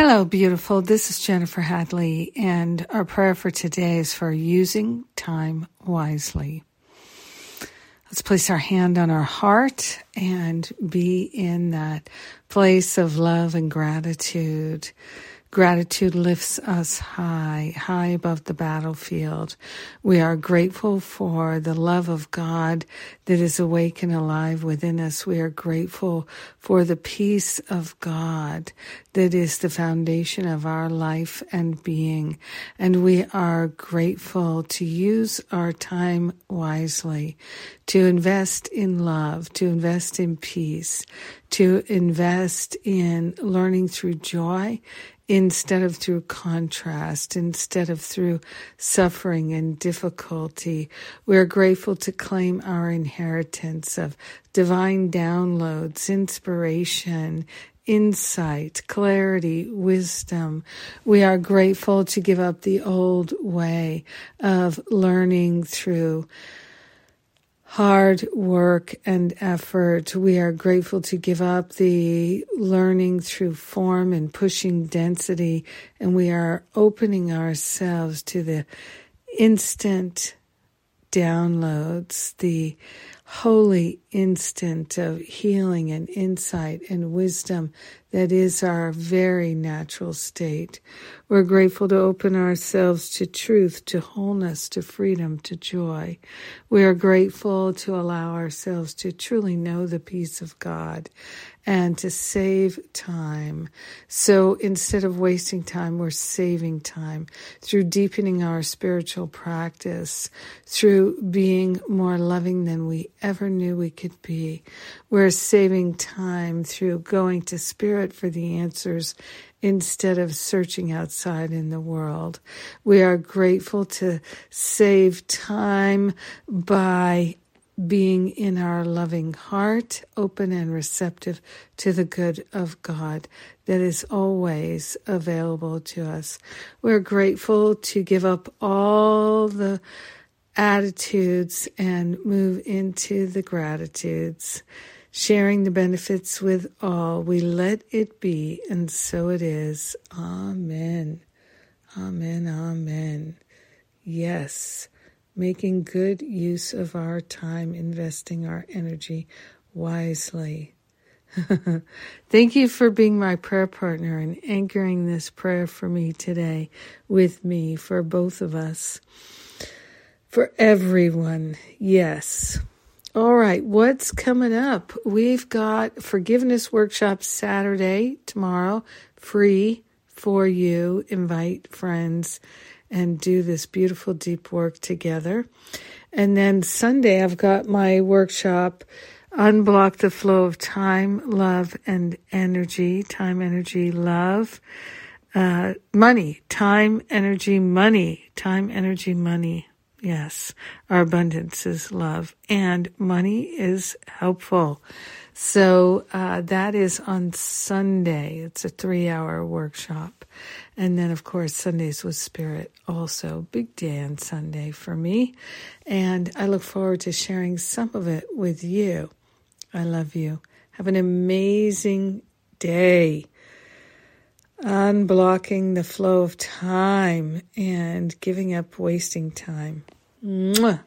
Hello, beautiful. This is Jennifer Hadley, and our prayer for today is for using time wisely. Let's place our hand on our heart and be in that place of love and gratitude Gratitude lifts us high, high above the battlefield. We are grateful for the love of God that is awake and alive within us. We are grateful for the peace of God that is the foundation of our life and being. And we are grateful to use our time wisely, to invest in love, to invest in peace, to invest in learning through joy instead of through contrast, instead of through suffering and difficulty. We're grateful to claim our inheritance of divine downloads, inspiration, insight, clarity, wisdom. We are grateful to give up the old way of learning through hard work and effort. We are grateful to give up the learning through form and pushing density, and we are opening ourselves to the instant downloads, the holy instant of healing and insight and wisdom that is our very natural state. We're grateful to open ourselves to truth, to wholeness, to freedom, to joy. We are grateful to allow ourselves to truly know the peace of God and to save time. So instead of wasting time, we're saving time through deepening our spiritual practice, through being more loving than we ever knew we could be. We're saving time through going to spirit for the answers instead of searching outside in the world. We are grateful to save time by being in our loving heart, open and receptive to the good of God that is always available to us. We're grateful to give up all the attitudes and move into the gratitudes, sharing the benefits with all. We let it be, and so it is. Amen. Amen. Amen. Yes making good use of our time, investing our energy wisely. Thank you for being my prayer partner and anchoring this prayer for me today with me, for both of us, for everyone. Yes. All right, what's coming up? We've got forgiveness workshop Saturday, tomorrow, free for you. Invite friends and do this beautiful deep work together. And then Sunday, I've got my workshop, Unblock the Flow of Time, Love, and Energy. Time, energy, love. Uh, money, time, energy, money. Time, energy, money. Yes, our abundance is love, and money is helpful. So uh, that is on Sunday. It's a three hour workshop. And then, of course, Sundays with Spirit, also big day on Sunday for me. And I look forward to sharing some of it with you. I love you. Have an amazing day. Unblocking the flow of time and giving up wasting time. Mwah.